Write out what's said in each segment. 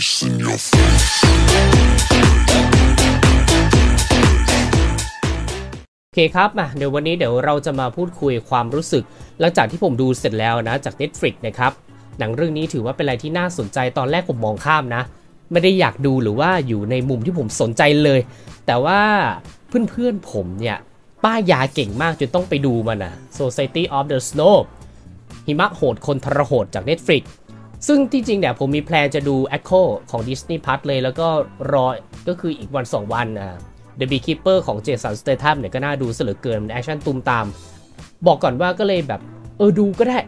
ice in your face. โอเคครับมาเดี๋ยววันนี้เดี๋ยวเราจะมาพูดคุยความรู้สึก หลังจากที่ผมดูเสร็จแล้วนะจาก Netflix นะครับ หนังเรื่องนี้ถือว่าเป็นอะไรที่น่าสนใจตอนแรกผมมองข้ามนะ ไม่ได้อยากดูหรือว่าอยู่ในมุมที่ผมสนใจเลย แต่ว่าเพื่อนๆผมเนี่ย ป้ายาเก่งมากจนต้องไปดูมันนะ Society of the Snow หิมะโหดคนทรหดจาก Netflix ซึ่งที่จริงเนี่ยผมมี plan จะดู Echo ของ Disney Plus เลย แล้วก็รอก็คืออีกวัน 2 วันอะ The Beekeeper ของเจสันสเตทัมเนี่ยก็น่าดูเสียเหลือเกินแอคชั่นตูมตาม บอกก่อนว่าก็เลยแบบ เออดูก็ได้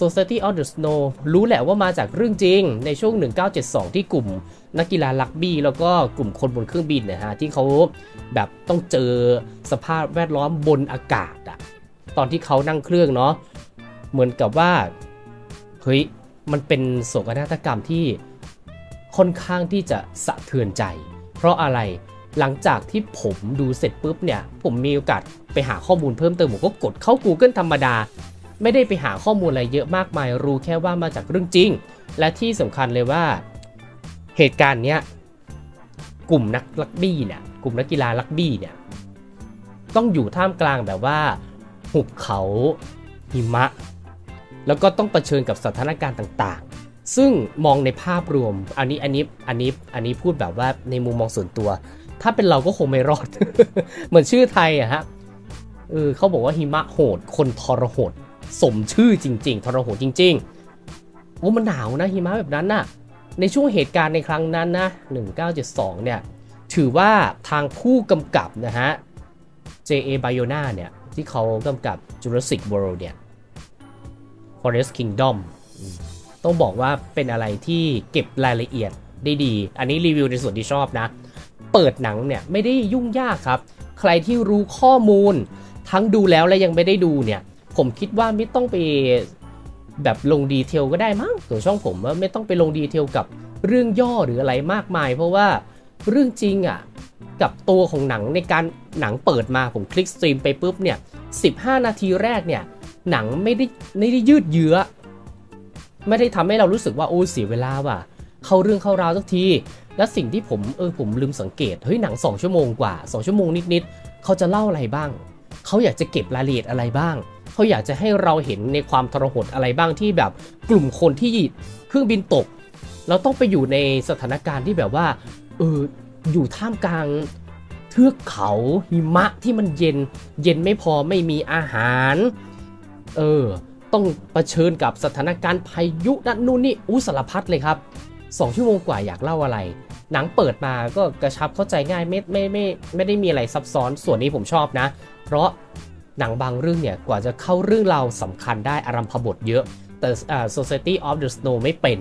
Society of the Snow รู้แหละว่ามาจากเรื่องจริงในช่วง 1972 ที่กลุ่มนักกีฬาลักบี้ แล้วก็กลุ่มคนบนเครื่องบินนะฮะ ที่เขาแบบต้องเจอสภาพแวดล้อมบนอากาศอะตอนที่เขานั่งเครื่องเนาะเหมือนกับว่า เฮ้ย มันเป็นโศกนาฏกรรมที่ค่อนข้างที่จะสะเทือนใจ เพราะอะไรหลังจากที่ผมดูเสร็จปุ๊บเนี่ย ผมมีโอกาสไปหาข้อมูลเพิ่มเติมผมก็กดเข้า Google ธรรมดา ไม่ได้ไปหาข้อมูลอะไรเยอะมากมาย รู้แค่ว่ามาจากเรื่องจริง และที่สำคัญเลยว่าเหตุการณ์เนี้ยกลุ่มนักลักบี้เนี่ยกลุ่มนักกีฬาลักบี้เนี่ยต้องอยู่ท่ามกลางแบบว่าหุบเขาหิมะ แล้วก็ต้องเผชิญกับสถานการณ์ต่างๆ ซึ่งมองในภาพรวม อันนี้อันนี้อันนี้อันนี้พูดแบบว่าในมุมมองส่วนตัว ถ้าเป็นเราก็คงไม่รอด เหมือนชื่อไทยอะฮะเออเขาบอกว่าหิมะโหด คนทรหด สมชื่อจริง ๆ ทรหดจริง ๆ โอ้มันหนาวนะหิมะแบบนั้นน่ะ ในช่วงเหตุการณ์ในครั้งนั้นนะ 1972 เนี่ย ถือว่าทางผู้กำกับนะฮะ J.A. Bayona เนี่ย ที่เขากำกับ Jurassic World เนี่ย Forest Kingdom อืมต้องบอกว่าเป็นอะไรที่เก็บรายละเอียดได้ดี อันนี้รีวิวในส่วนที่ชอบนะ เปิดหนังเนี่ยไม่ได้ยุ่งยากครับ ใครที่รู้ข้อมูล ทั้งดูแล้วและยังไม่ได้ดูเนี่ย ผมคิดว่าไม่ต้องไปแบบลง detail ก็ได้มั้งส่วนช่องผมว่าไม่ต้องไปลง detail กับเรื่องย่อหรืออะไรมากมาย เพราะว่าเรื่องจริงอะกับตัวของหนังในการหนังเปิดมาผมคลิก stream ไปปุ๊บเนี่ย 15 นาทีแรกเนี่ย หนังไม่ได้ไม่ได้ยืดเยื้อ ไม่ได้ทำให้เรารู้สึกว่าโอ้เสียเวลาว่ะ เข้าเรื่องเข้าราวสักที และสิ่งที่ผมเออผมลืมสังเกตเฮ้ยหนัง 2 ชั่วโมงกว่า 2 ชั่วโมงนิดๆเขาจะเล่าอะไรบ้าง เขาอยากจะเก็บรายละเอียดอะไรบ้าง เขาอยากจะให้เราเห็นในความทรหดอะไรบ้างที่แบบกลุ่มคนที่เครื่องบินตก เราต้องไปอยู่ในสถานการณ์ที่แบบว่าเอออยู่ท่ามกลางเทือกเขาหิมะที่มันเย็น เย็นไม่พอไม่มีอาหาร เออ ต้องเผชิญกับสถานการณ์พายุนั่นนู่นนี่อู้สารพัดเลยครับ2ชั่วโมงกว่าอยากเล่าอะไร หนังเปิดมาก็กระชับเข้าใจง่ายไม่ไม่ไม่ไม่ได้มีอะไรซับซ้อนส่วนนี้ผมชอบนะ เพราะหนังบางเรื่องเนี่ยกว่าจะเข้าเรื่องราวสำคัญได้อารัมพบทเยอะ แต่ uh, Society of the Snow ไม่เป็น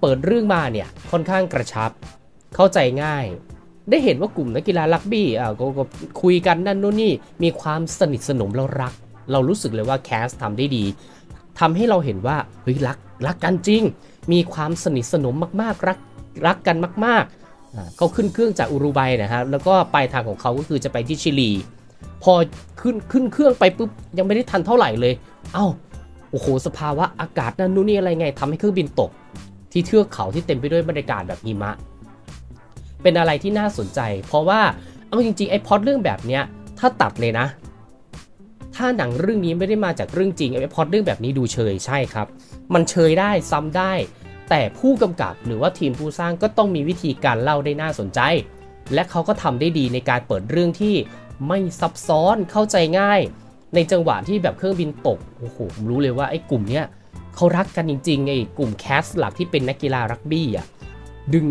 เปิดเรื่องมาเนี่ยค่อนข้างกระชับ เข้าใจง่าย ได้เห็นว่ากลุ่มนักกีฬารักบี้อ่าก็ก็คุยกันนั่นนู่นนี่มีความสนิทสนมแล้วรัก เรารู้สึกเลยว่าแคสทำได้ดีทำให้เราเห็นว่าเฮ้ยรักรักกันจริง มีความสนิทสนมมากๆ รักรักกันมากๆเขาขึ้นเครื่องจากอุรุไบนะฮะแล้วก็ปลายทางของเขาก็คือจะไปที่ชิลี พอขึ้นขึ้นเครื่องไปปุ๊บยังไม่ได้ทันเท่าไหร่เลย เอ้าโอ้โหสภาวะอากาศนั่นนู่นนี่อะไรไงทำให้เครื่องบินตก ที่เทือกเขาที่เต็มไปด้วยบรรยากาศแบบหิมะ เป็นอะไรที่น่าสนใจ เพราะว่าเอาจริงๆไอ้พอดเรื่องแบบเนี้ยถ้าตัดเลยนะ ถ้าหนังเรื่องนี้ไม่ได้มาจากเรื่องจริงไอ้พอดเรื่องแบบนี้ดูเชยใช่ครับ มันเชยได้ซ้ำได้ แต่ผู้กำกับหรือว่าทีมผู้สร้างก็ต้องมีวิธีการเล่าได้น่าสนใจ และเขาก็ทำได้ดีในการเปิดเรื่องที่ไม่ซับซ้อนเข้าใจง่าย ในจังหวะที่แบบเครื่องบินตกโอ้โหผมรู้เลยว่าไอ้กลุ่มเนี้ยเขารักกันจริงๆไอ้กลุ่ม cast หลักที่เป็นนักกีฬารักบี้อะ ถึง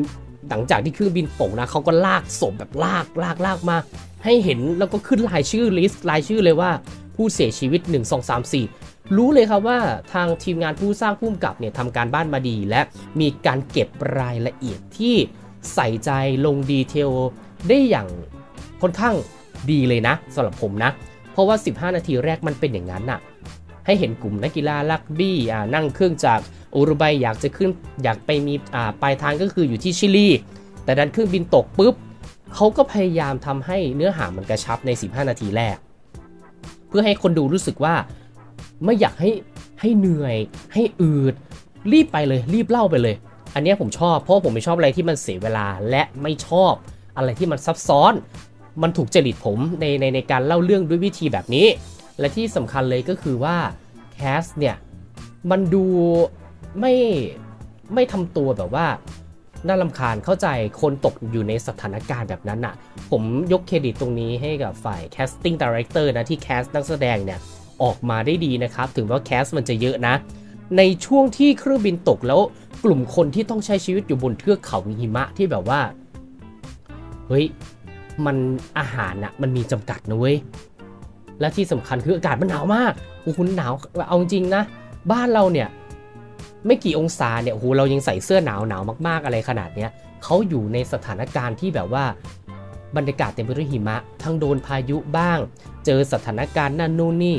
หลังจากที่เครื่องบินตกนะเขาก็ลากศพแบบลากลากลากมา ให้เห็นแล้วก็ขึ้นรายชื่อ list รายชื่อเลยว่า ผู้เสียชีวิต 1 2 3 4 รู้เลยครับว่าทางทีมงานผู้สร้างผู้กำกับเนี่ยทำการบ้านมาดี และมีการเก็บรายละเอียดที่ใส่ใจลงดีเทลได้อย่างค่อนข้างดีเลยนะสำหรับผมนะ เพราะว่า 15 นาทีแรกมันเป็นอย่างนั้นน่ะ ให้เห็นกลุ่มนักกีฬาลักบี้อ่านั่งเครื่องจากอุรุไบอยากจะขึ้นอยากไปมีอ่าปลายทางก็คืออยู่ที่ชิลี แต่ดันเครื่องบินตกปุ๊บเขาก็พยายามทำให้เนื้อหามันกระชับใน 15 นาทีแรก เพื่อให้คนดูรู้สึกว่า ไม่อยากให้ให้เหนื่อย ให้อืด รีบไปเลย รีบเล่าไปเลย อันนี้ผมชอบ เพราะผมไม่ชอบอะไรที่มันเสียเวลาและไม่ชอบอะไรที่มันซับซ้อน มันถูกจริตผมในในในการเล่าเรื่องด้วยวิธีแบบนี้ และที่สำคัญเลยก็คือว่าแคสเนี่ยมันดูไม่ไม่ทำตัวแบบว่า น่าลำคาญเข้าใจคนตกอยู่ในสถานการณ์แบบนั้นอะผมยกเครดิตตรงนี้ให้กับฝ่าย casting director นะที่แคสนักแสดงเนี่ยออกมาได้ดีนะครับ ถึงว่าแคสมันจะเยอะนะ ในช่วงที่เครื่องบินตกแล้วกลุ่มคนที่ต้องใช้ชีวิตอยู่บนเทือกเขาหิมะที่แบบว่า เฮ้ย มันอาหารอะมันมีจำกัดนะเว้ย และที่สำคัญคืออากาศมันหนาวมากโอ้โหหนาวเอาจริงนะ บ้านเราเนี่ย ไม่กี่องศาเนี่ยโอ้โหเรายังใส่เสื้อหนาวหนาวมากๆอะไรขนาดเนี้ยเขาอยู่ในสถานการณ์ที่แบบว่าบรรยากาศเต็มไปด้วยหิมะ ทั้งโดนพายุบ้าง เจอสถานการณ์นั่นนู่นนี่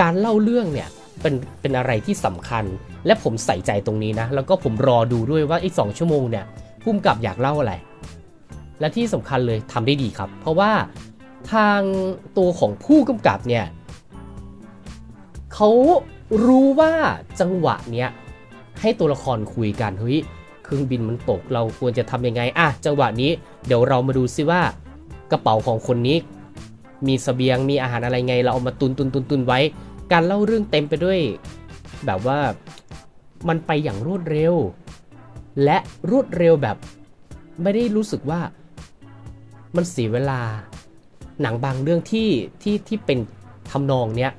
การเล่าเรื่องเนี่ยเป็นเป็นอะไรที่สำคัญ และผมใส่ใจตรงนี้นะ แล้วก็ผมรอดูด้วยว่าอีกสองชั่วโมงเนี่ยพุ่มกับอยากเล่าอะไร และที่สำคัญเลยทำได้ดีครับ เพราะว่าทางตัวของผู้กำกับเนี่ยเขารู้ว่าจังหวะเนี้ย ให้ตัวละครคุยกันเฮ้ยเครื่องบินมันตกเราควรจะทำยังไงอะจังหวะนี้เดี๋ยวเรามาดูซิว่ากระเป๋าของคนนี้ มีสเสบียงมีอาหารอะไรไง เราเอามาตุนตุนตุนตุนไว้ การเล่าเรื่องเต็มไปด้วย แบบว่ามันไปอย่างรวดเร็ว และรวดเร็วแบบ ไม่ได้รู้สึกว่ามันเสียเวลา หนังบางเรื่องที่ที่ที่เป็นทำนองเนี้ย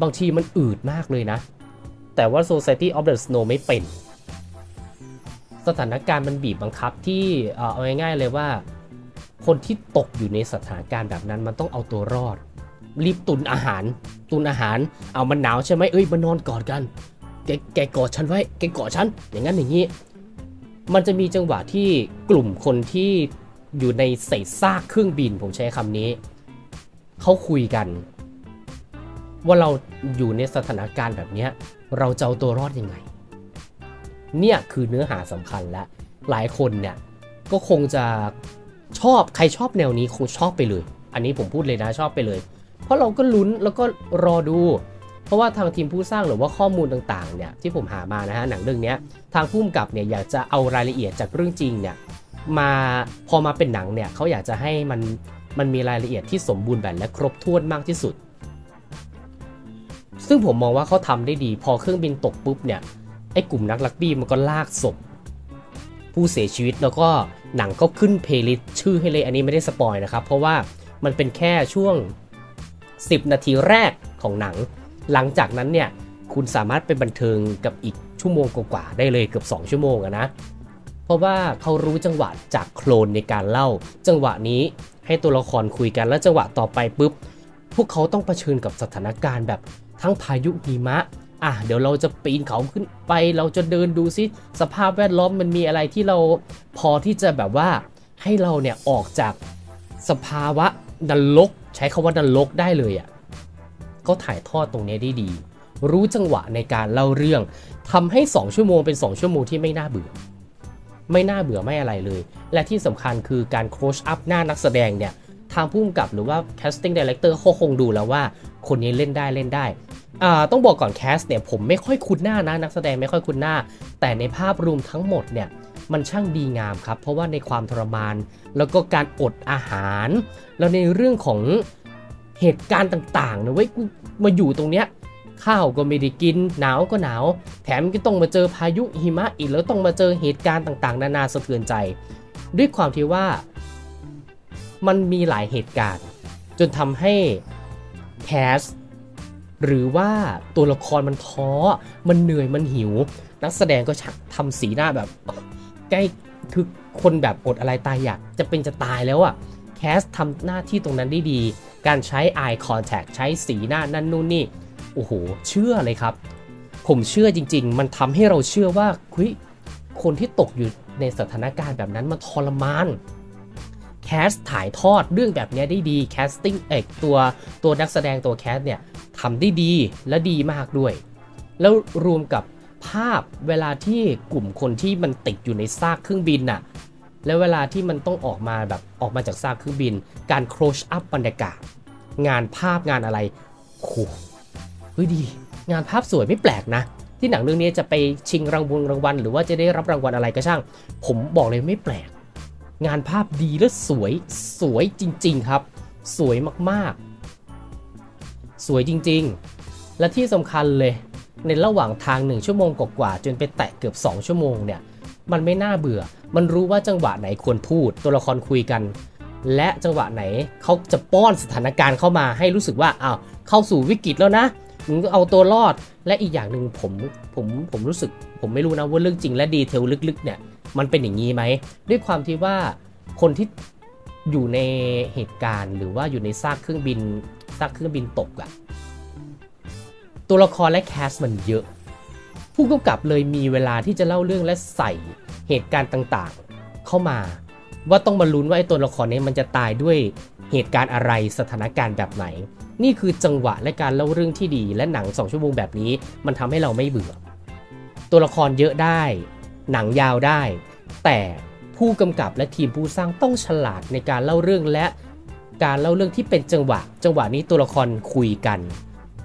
บางทีมันอืดมากเลยนะ แต่ว่า Society of the Snow ไม่เป็น สถานการณ์มันบีบบังคับที่เออเอาง่ายๆเลยว่า คนที่ตกอยู่ในสถานการณ์แบบนั้นมันต้องเอาตัวรอด รีบตุนอาหาร ตุนอาหาร เอามันหนาวใช่ไหมเอ้ยมานอนกอดกัน แกแกกอดฉันไว้แกกอดฉันอย่างนั้นอย่างนี้ มันจะมีจังหวะที่กลุ่มคนที่อยู่ในเศษซากเครื่องบินผมใช้คำนี้เขาคุยกัน ว่าเราอยู่ในสถานการณ์แบบเนี้ย เราจะเอาตัวรอดยังไง เนี่ยคือเนื้อหาสำคัญและ หลายคนเนี่ยก็คงจะชอบใครชอบแนวนี้คงชอบไปเลย อันนี้ผมพูดเลยนะชอบไปเลย เพราะเราก็ลุ้นแล้วก็รอดู เพราะว่าทางทีมผู้สร้างหรือว่าข้อมูลต่างๆเนี่ยที่ผมหามานะฮะหนังเรื่องนี้ทางผู้กำกับเนี่ยอยากจะเอารายละเอียดจากเรื่องจริงเนี่ยมาพอมาเป็นหนังเนี่ยเขาอยากจะให้มันมันมีรายละเอียดที่สมบูรณ์แบบและครบถ้วนมากที่สุด ซึ่งผมมองว่าเขาทำได้ดี พอเครื่องบินตกปุ๊บเนี่ยไอ้กลุ่มนักรักบี้มันก็ลากศพผู้เสียชีวิตแล้วก็หนังก็ขึ้น playlist ชื่อให้เลยอันนี้ไม่ได้ spoil นะครับ เพราะว่ามันเป็นแค่ช่วง 10 นาทีแรกของหนัง หลังจากนั้นเนี่ยคุณสามารถไปบันเทิงกับอีกชั่วโมงกว่าๆได้เลยเกือบ 2 ชั่วโมงนะ เพราะว่าเขารู้จังหวะจากโคลนในการเล่า จังหวะนี้ให้ตัวละครคุยกันแล้วจังหวะต่อไปปุ๊บพวกเขาต้องเผชิญกับสถานการณ์แบบ ทั้งพายุหิมะอะเดี๋ยวเราจะปีนเขาขึ้นไป เราจะเดินดูซิสภาพแวดล้อมมันมีอะไรที่เราพอที่จะแบบว่าให้เราเนี่ยออกจากสภาวะนรกใช้คาว่านรกได้เลยอะ่ะก็ถ่ายทอดตรงนี้ได้ดี รู้จังหวะในการเล่าเรื่องทำให้ 2 ชั่วโมงเป็น 2 ชั่วโมงที่ไม่น่าเบื่อ ไม่น่าเบื่อไม่อะไรเลย และที่สำคัญคือการโคชอัพหน้านักแสดงเนี่ยทางผู้กำกับหรือว่า casting director เขาคงดูแล้วว่า คนนี้เล่นได้เล่นได้ ต้องบอกก่อนแคสเนี่ยผมไม่ค่อยคุ้นหน้านะนักแสดงไม่ค่อยคุ้นหน้า แต่ในภาพรวมทั้งหมดเนี่ยมันช่างดีงามครับ เพราะว่าในความทรมาน แล้วก็การอดอาหาร แล้วในเรื่องของเหตุการณ์ต่างๆนะเว้ยมาอยู่ตรงเนี้ยข้าวก็ไม่ได้กินหนาวก็หนาว แถมก็ต้องมาเจอพายุหิมะอีกแล้วต้องมาเจอเหตุการณ์ต่างๆ นานาสะเทือนใจ ด้วยความที่ว่ามันมีหลายเหตุการณ์ จนทำให้แคส หรือว่าตัวละครมันท้อ มันเหนื่อยมันหิว นักแสดงก็ชักทำสีหน้าแบบใกล้คือคนแบบอดอะไรตายอยากจะเป็นจะตายแล้วอะ cast ทำหน้าที่ตรงนั้นได้ดี การใช้ eye contact ใช้สีหน้านั่นนู่นนี่ โอ้โห เชื่อเลยครับ ผมเชื่อจริง ๆ มันทำให้เราเชื่อว่าเฮ้ยคนที่ตกอยู่ในสถานการณ์แบบนั้นมันทรมาน cast ถ่ายทอดเรื่องแบบนี้ได้ดี casting directorตัวนักแสดงตัวแคสเนี่ย ทำได้ดีและดีมากด้วย แล้วรวมกับภาพเวลาที่กลุ่มคนที่มันติดอยู่ในซากเครื่องบินน่ะ แล้วเวลาที่มันต้องออกมาแบบออกมาจากซากเครื่องบิน การโครชอัพบรรยากาศ งานภาพงานอะไรโหเฮ้ยดี งานภาพสวยไม่แปลกนะ ที่หนังเรื่องนี้จะไปชิงรางวัลรางวัล หรือว่าจะได้รับรางวัลอะไรก็ช่าง ผมบอกเลยไม่แปลก งานภาพดีและสวยสวยจริง ๆ ครับ สวยมากๆ สวยจริงๆ และที่สำคัญเลยในระหว่างทางหนึ่งชั่วโมงกว่าๆจนไปแตะเกือบ 2 ชั่วโมงเนี่ยมันไม่น่าเบื่อ มันรู้ว่าจังหวะไหนควรพูด ตัวละครคุยกัน และจังหวะไหนเขาจะป้อนสถานการณ์เข้ามาให้รู้สึกว่าอ้าวเข้าสู่วิกฤตแล้วนะมึงก็เอาตัวรอด และอีกอย่างหนึ่งผมผมผมรู้สึก ผมไม่รู้นะว่าเรื่องจริงและดีเทลลึกๆ เนี่ยมันเป็นอย่างนี้ไหมด้วยความที่ว่าคนที่อยู่ในเหตุการณ์ หรือว่าอยู่ในซากเครื่องบิน ซากเครื่องบินตกอะตัวละครและแคสมันเยอะ ผู้กำกับเลยมีเวลาที่จะเล่าเรื่องและใส่เหตุการณ์ต่างๆ เข้ามา ว่าต้องมาลุ้นว่าไอ้ตัวละครนี้มันจะตายด้วยเหตุการณ์อะไรสถานการณ์แบบไหน นี่คือจังหวะและการเล่าเรื่องที่ดีและหนังสองชั่วโมงแบบนี้ มันทำให้เราไม่เบื่อ ตัวละครเยอะได้ หนังยาวได้ แต่ผู้กำกับและทีมผู้สร้างต้องฉลาดในการเล่าเรื่องและ การเล่าเรื่องที่เป็นจังหวะ จังหวะนี้ตัวละครคุยกัน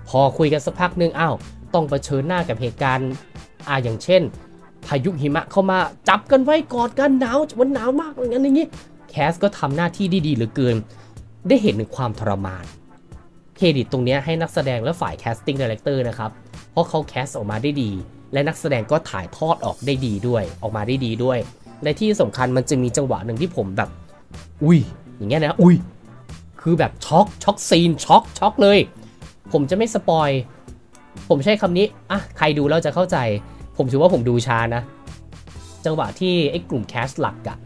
พอคุยกันสักพักหนึ่งอ้าวต้องเผชิญหน้ากับเหตุการณ์อ่าอย่างเช่น พายุหิมะเข้ามาจับกันไว้กอดกันหนาวมันหนาวมากอย่างนั้นอย่างนี้แคสก็ทำหน้าที่ดีๆเหลือเกิน ได้เห็นถึงความทรมานเครดิตตรงนี้ให้นักแสดงและฝ่าย casting director นะครับ เพราะเขา cast ออกมาได้ดี และนักแสดงก็ถ่ายทอดออกได้ดีด้วย ออกมาได้ดีด้วย และที่สำคัญมันจะมีจังหวะหนึ่งที่ผมแบบ อุ้ย อย่างเงี้ยนะ อุ้ย คือแบบช็อกช็อก scene ช็อกช็อกเลย ผมจะไม่ spoil ผมใช้คำนี้อะใครดูแล้วจะเข้าใจ ผมถือว่าผมดูช้านะ จังหวะที่ไอ้กลุ่ม cast หลักอะ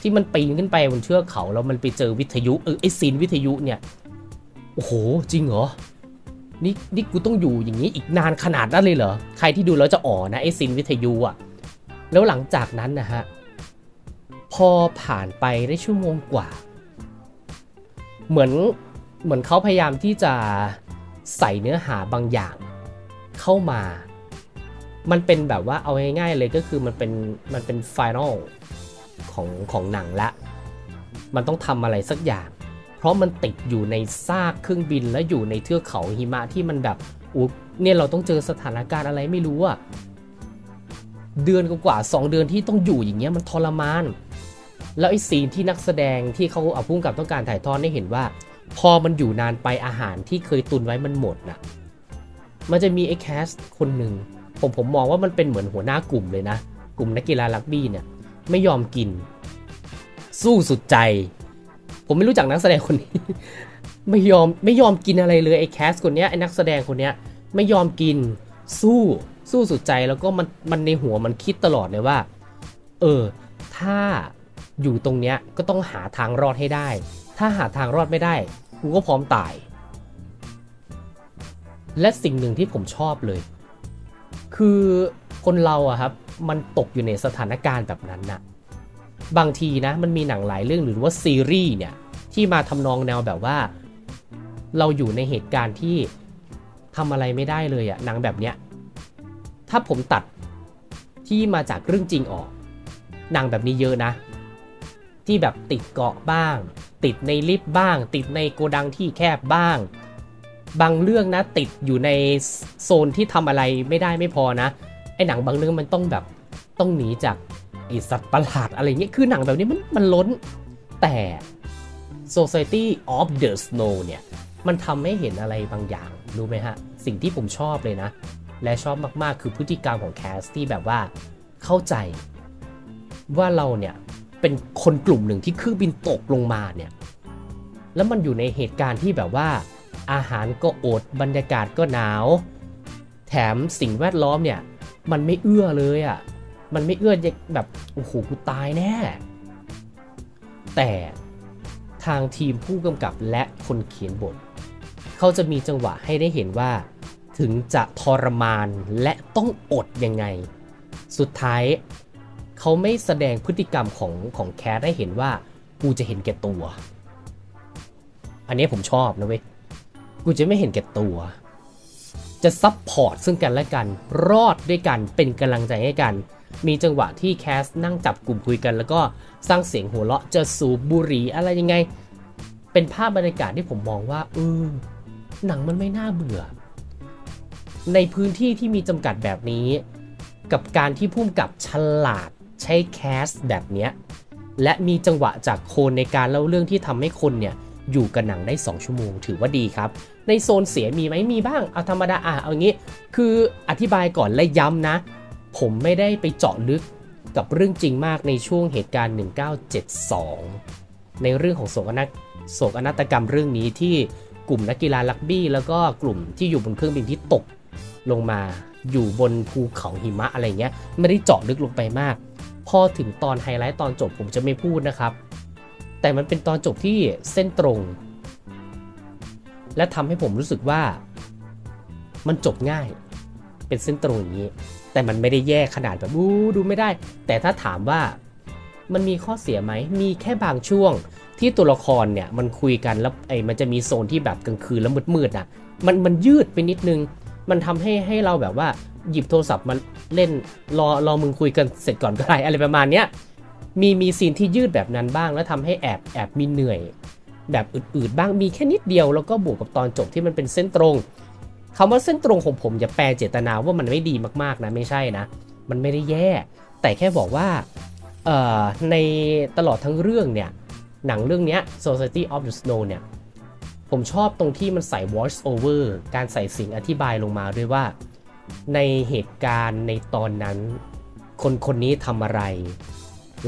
ที่มันปีนขึ้นไปบนเทือกเขาแล้วมันไปเจอวิทยุเออไอ้ scene วิทยุเนี่ยโอ้โหจริงเหรอนี่นี่กูต้องอยู่อย่างนี้อีกนานขนาดนั้นเลยเหรอ ใครที่ดูแล้วจะอ๋อนะไอ้ซินวิทยุอะแล้วหลังจากนั้นนะฮะ พอผ่านไปได้ชั่วโมงกว่า เหมือนเหมือนเขาพยายามที่จะใส่เนื้อหาบางอย่างเข้ามา มันเป็นแบบว่าเอาง่ายๆเลยก็คือมันเป็นมันเป็นไฟนอลของของหนังละ มันต้องทำอะไรสักอย่าง เพราะมันติดอยู่ในซากเครื่องบินและอยู่ในเทือกเขาหิมะที่มันแบบอุ๊เนี่ยเราต้องเจอสถานการณ์อะไรไม่รู้อะเดือนกว่าๆสองเดือนที่ต้องอยู่อย่างเงี้ยมันทรมาน แล้วไอ้ซีนที่นักแสดงที่เขาเอาพุ่งกับต้องการถ่ายทอดให้เห็นว่า พอมันอยู่นานไปอาหารที่เคยตุนไว้มันหมดน่ะมันจะมีไอ้แคสคนหนึ่งผมผมมองว่ามันเป็นเหมือนหัวหน้ากลุ่มเลยนะ กลุ่มนักกีฬารักบี้เนี่ย ไม่ยอมกิน สู้สุดใจ ผมไม่รู้จักนักแสดงคนนี้ ไม่ยอมไม่ยอมกินอะไรเลยไอ้แคสคนเนี้ยไอ้นักแสดงคนเนี้ยไม่ยอมกินสู้สู้สุดใจแล้วก็มันมันในหัวมันคิดตลอดเลยว่า เออ ถ้า อยู่ตรงเนี้ยก็ต้องหาทางรอดให้ได้ ถ้าหาทางรอดไม่ได้ กูก็พร้อมตาย และสิ่งหนึ่งที่ผมชอบเลย คือคนเราอะครับ มันตกอยู่ในสถานการณ์แบบนั้นน่ะ บางทีนะ มันมีหนังหลายเรื่องหรือว่าซีรีส์เนี่ย ที่มาทำนองแนวแบบว่า เราอยู่ในเหตุการณ์ที่ทำอะไรไม่ได้เลยอะหนังแบบเนี้ย ถ้าผมตัดที่มาจากเรื่องจริงออก หนังแบบนี้เยอะนะ ที่แบบติดเกาะบ้าง ติดในลิฟต์บ้าง ติดในโกดังที่แคบบ้าง บางเรื่องนะติดอยู่ในโซนที่ทำอะไรไม่ได้ไม่พอนะไอหนังบางเรื่องมันต้องแบบต้องหนีจากไอสัตว์ประหลาดอะไรเงี้ยคือหนังแบบนี้มันมันล้นแต่ Society of the Snow เนี่ย มันทำให้เห็นอะไรบางอย่าง รู้ไหมฮะ สิ่งที่ผมชอบเลยนะ และชอบมาก ๆ คือพฤติกรรมของแคสที่แบบว่าเข้าใจว่าเราเนี่ย เป็นคนกลุ่มหนึ่งที่เครื่องบินตกลงมาเนี่ย แล้วมันอยู่ในเหตุการณ์ที่แบบว่า อาหารก็อดบรรยากาศก็หนาว แถมสิ่งแวดล้อมเนี่ย มันไม่เอื้อเลยอะ่ะ มันไม่เอื้อแบบโอ้โหกูตายแน่ แต่ทางทีมผู้กำกับและคนเขียนบท เขาจะมีจังหวะให้ได้เห็นว่า ถึงจะทรมานและต้องอดยังไง สุดท้าย เขาไม่แสดงพฤติกรรมของของแคทให้เห็นว่ากูจะเห็นแก่ตัว อันนี้ผมชอบนะเว้ย กูจะไม่เห็นแก่ตัว จะซับพอร์ตซึ่งกันและกัน รอดด้วยกันเป็นกำลังใจให้กัน มีจังหวะที่แคสนั่งจับกลุ่มคุยกัน แล้วก็สร้างเสียงหัวเราะจะสูบบุหรี่อะไรยังไง เป็นภาพบรรยากาศที่ผมมองว่าเออหนังมันไม่น่าเบื่อ ในพื้นที่ที่มีจำกัดแบบนี้ กับการที่พุ่มกับฉลาด ใช้แคสแบบเนี้ยและมีจังหวะจากโคนในการเล่าเรื่องที่ทำให้คนเนี่ยอยู่กับหนังได้ 2 ชั่วโมง ถือว่าดีครับ ในโซนเสียมีไหมมีบ้าง เอาธรรมดาอะเอางี้ คืออธิบายก่อนและย้ำนะ ผมไม่ได้ไปเจาะลึกกับเรื่องจริงมากในช่วงเหตุการณ์ 1972 ในเรื่องของโศกนาโศกนาฏกรรมเรื่องนี้ที่กลุ่มนักกีฬาลักบี้ แล้วก็กลุ่มที่อยู่บนเครื่องบินที่ตกลงมาอยู่บนภูเขาหิมะอะไรเงี้ย ไม่ได้เจาะลึกลงไปมาก พอถึงตอนไฮไลท์ตอนจบผมจะไม่พูดนะครับ แต่มันเป็นตอนจบที่เส้นตรง และทำให้ผมรู้สึกว่า มันจบง่าย เป็นเส้นตรงอย่างนี้ แต่มันไม่ได้แย่ขนาดแบบอู้ดูไม่ได้ แต่ถ้าถามว่ามันมีข้อเสียไหม มีแค่บางช่วงที่ตัวละครเนี่ยมันคุยกันแล้วไอ้มันจะมีโซนที่แบบกลางคืนแล้วมืดๆอะมันมันยืดไปนิดนึง มันทำให้ให้เราแบบว่าหยิบโทรศัพท์มาเล่นรอรอมึงคุยกันเสร็จก่อนก็ได้อะไรประมาณเนี้ยมีมีซีนที่ยืดแบบนั้นบ้าง แล้วทำให้แอบแอบมีเหนื่อย แบบอืดๆบ้างมีแค่นิดเดียวแล้วก็บวกกับตอนจบที่มันเป็นเส้นตรงคำว่าเส้นตรงของผมอย่าแปลเจตนาว่ามันไม่ดีมากๆนะไม่ใช่นะ มันไม่ได้แย่ แต่แค่บอกว่าในตลอดทั้งเรื่องเนี่ยหนังเรื่องนี้ Society of the Snow เนี่ย ผมชอบตรงที่มันใส่ voice over การใส่สียงอธิบายลงมาด้วยว่า ในเหตุการณ์ในตอนนั้น คนคนนี้ทำอะไร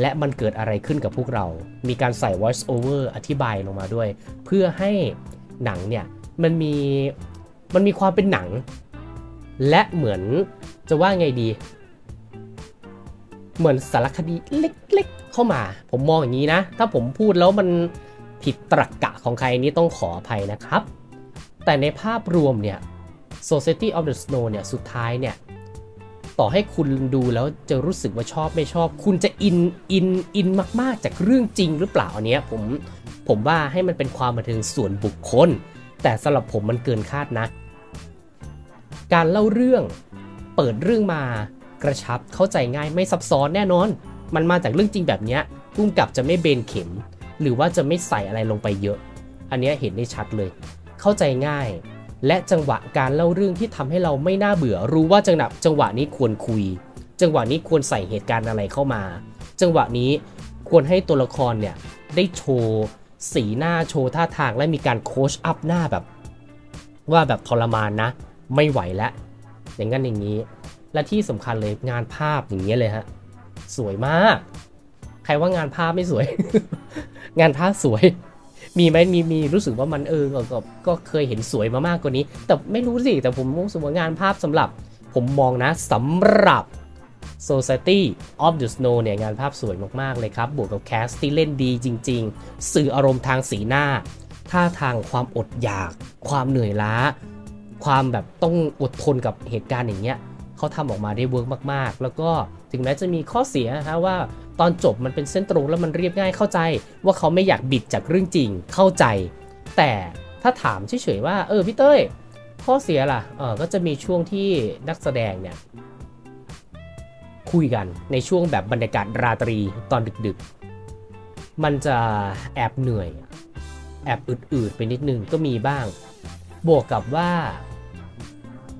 และมันเกิดอะไรขึ้นกับพวกเรา มีการใส่ voice over อธิบายลงมาด้วย เพื่อให้หนังเนี่ยมันมีมันมีความเป็นหนัง และเหมือนจะว่าไงดี เหมือนสารคดีเล็กๆ เข้ามา ผมมองอย่างนี้นะ ถ้าผมพูดแล้วมัน ผิดตรรกกะของใครนี้ต้องขออภัยนะครับ แต่ในภาพรวมเนี่ย Society of the Snow เนี่ยสุดท้ายเนี่ยต่อให้คุณดูแล้วจะรู้สึกว่าชอบไม่ชอบ คุณจะอินอินอินมาก ๆ จากเรื่องจริงหรือเปล่าอันเนี้ยผมผมว่าให้มันเป็นความบันเทิงส่วนบุคคล แต่สำหรับผมมันเกินคาดนะ การเล่าเรื่องเปิดเรื่องมากระชับเข้าใจง่ายไม่ซับซ้อนแน่นอน มันมาจากเรื่องจริงแบบนี้พุ่มกับจะไม่เบนเข็ม หรือว่าจะไม่ใส่อะไรลงไปเยอะ อันนี้เห็นได้ชัดเลย เข้าใจง่าย และจังหวะการเล่าเรื่องที่ทำให้เราไม่น่าเบื่อ รู้ว่าจังหวะจังหวะนี้ควรคุย จังหวะนี้ควรใส่เหตุการณ์อะไรเข้ามา จังหวะนี้ควรให้ตัวละครเนี่ยได้โชว์สีหน้าโชว์ท่าทางและมีการโคชอัพหน้าแบบ ว่าแบบทรมานนะ ไม่ไหวแล้วอย่างนั้นอย่างนี้ และที่สำคัญเลยงานภาพอย่างเงี้ยเลยฮะสวยมาก ใครว่างานภาพไม่สวย งานภาสวย มีไหมมีมีรู้สึกว่ามันเออก็ก็เคยเห็นสวยมามากกว่านี้ แต่ไม่รู้สิ แต่ผมรู้สึกว่างานภาพสำหรับ ผมมองนะสำหรับ Society of the Snow เนี่ยงานภาพสวยมาก ๆ เลยครับ บวกกับ cast ที่เล่นดีจริง ๆ สื่ออารมณ์ทางสีหน้า ท่าทางความอดอยาก ความเหนื่อยล้า ความแบบต้องอดทนกับเหตุการณ์อย่างเงี้ยเขาทำออกมาได้ work มาก ๆ แล้วก็ถึงแม้จะมีข้อเสียนะว่า ตอนจบมันเป็นเส้นตรงแล้วมันเรียบง่ายเข้าใจ ว่าเขาไม่อยากบิดจากเรื่องจริงเข้าใจ แต่ถ้าถามเฉยๆว่าเออพี่เต้ยข้อเสียล่ะเออก็จะมีช่วงที่นักแสดงเนี่ยคุยกันในช่วงแบบบรรยากาศราตรีตอนดึกๆ มันจะแอบเหนื่อย แอบอืดๆไปนิดนึงก็มีบ้าง บวกกับว่า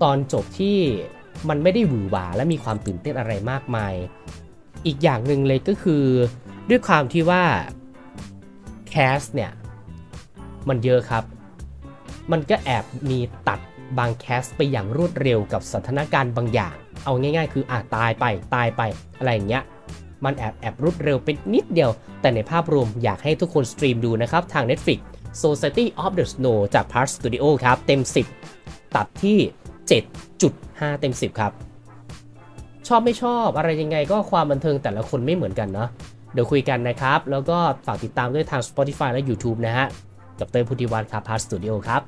ตอนจบที่มันไม่ได้หวือหวาและมีความตื่นเต้นอะไรมากมาย อีกอย่างหนึ่งเลยก็คือด้วยความที่ว่าแคสเนี่ยมันเยอะครับ มันก็แอบมีตัดบางแคสไปอย่างรวดเร็วกับสถานการณ์บางอย่าง เอาง่าย ๆ คืออะตายไปตายไปอะไรอย่างเงี้ย มันแอบแอบรวดเร็วเป็นนิดเดียว แต่ในภาพรวมอยากให้ทุกคนสตรีมดูนะครับ ทาง Netflix Society of the Snow จาก Part Studio ครับ เต็ม 10 ตัดที่ 7.5 เต็ม 10 ครับ ชอบไม่ชอบอะไรยังไงก็ความบันเทิงแต่ละคนไม่เหมือนกันเนาะเดี๋ยวคุยกันนะครับ แล้วก็ฝากติดตามด้วยทาง Spotify และ YouTube นะฮะ กับเต้ยพุทธิวัฒน์ครับพาร์ทสตูดิโอครับ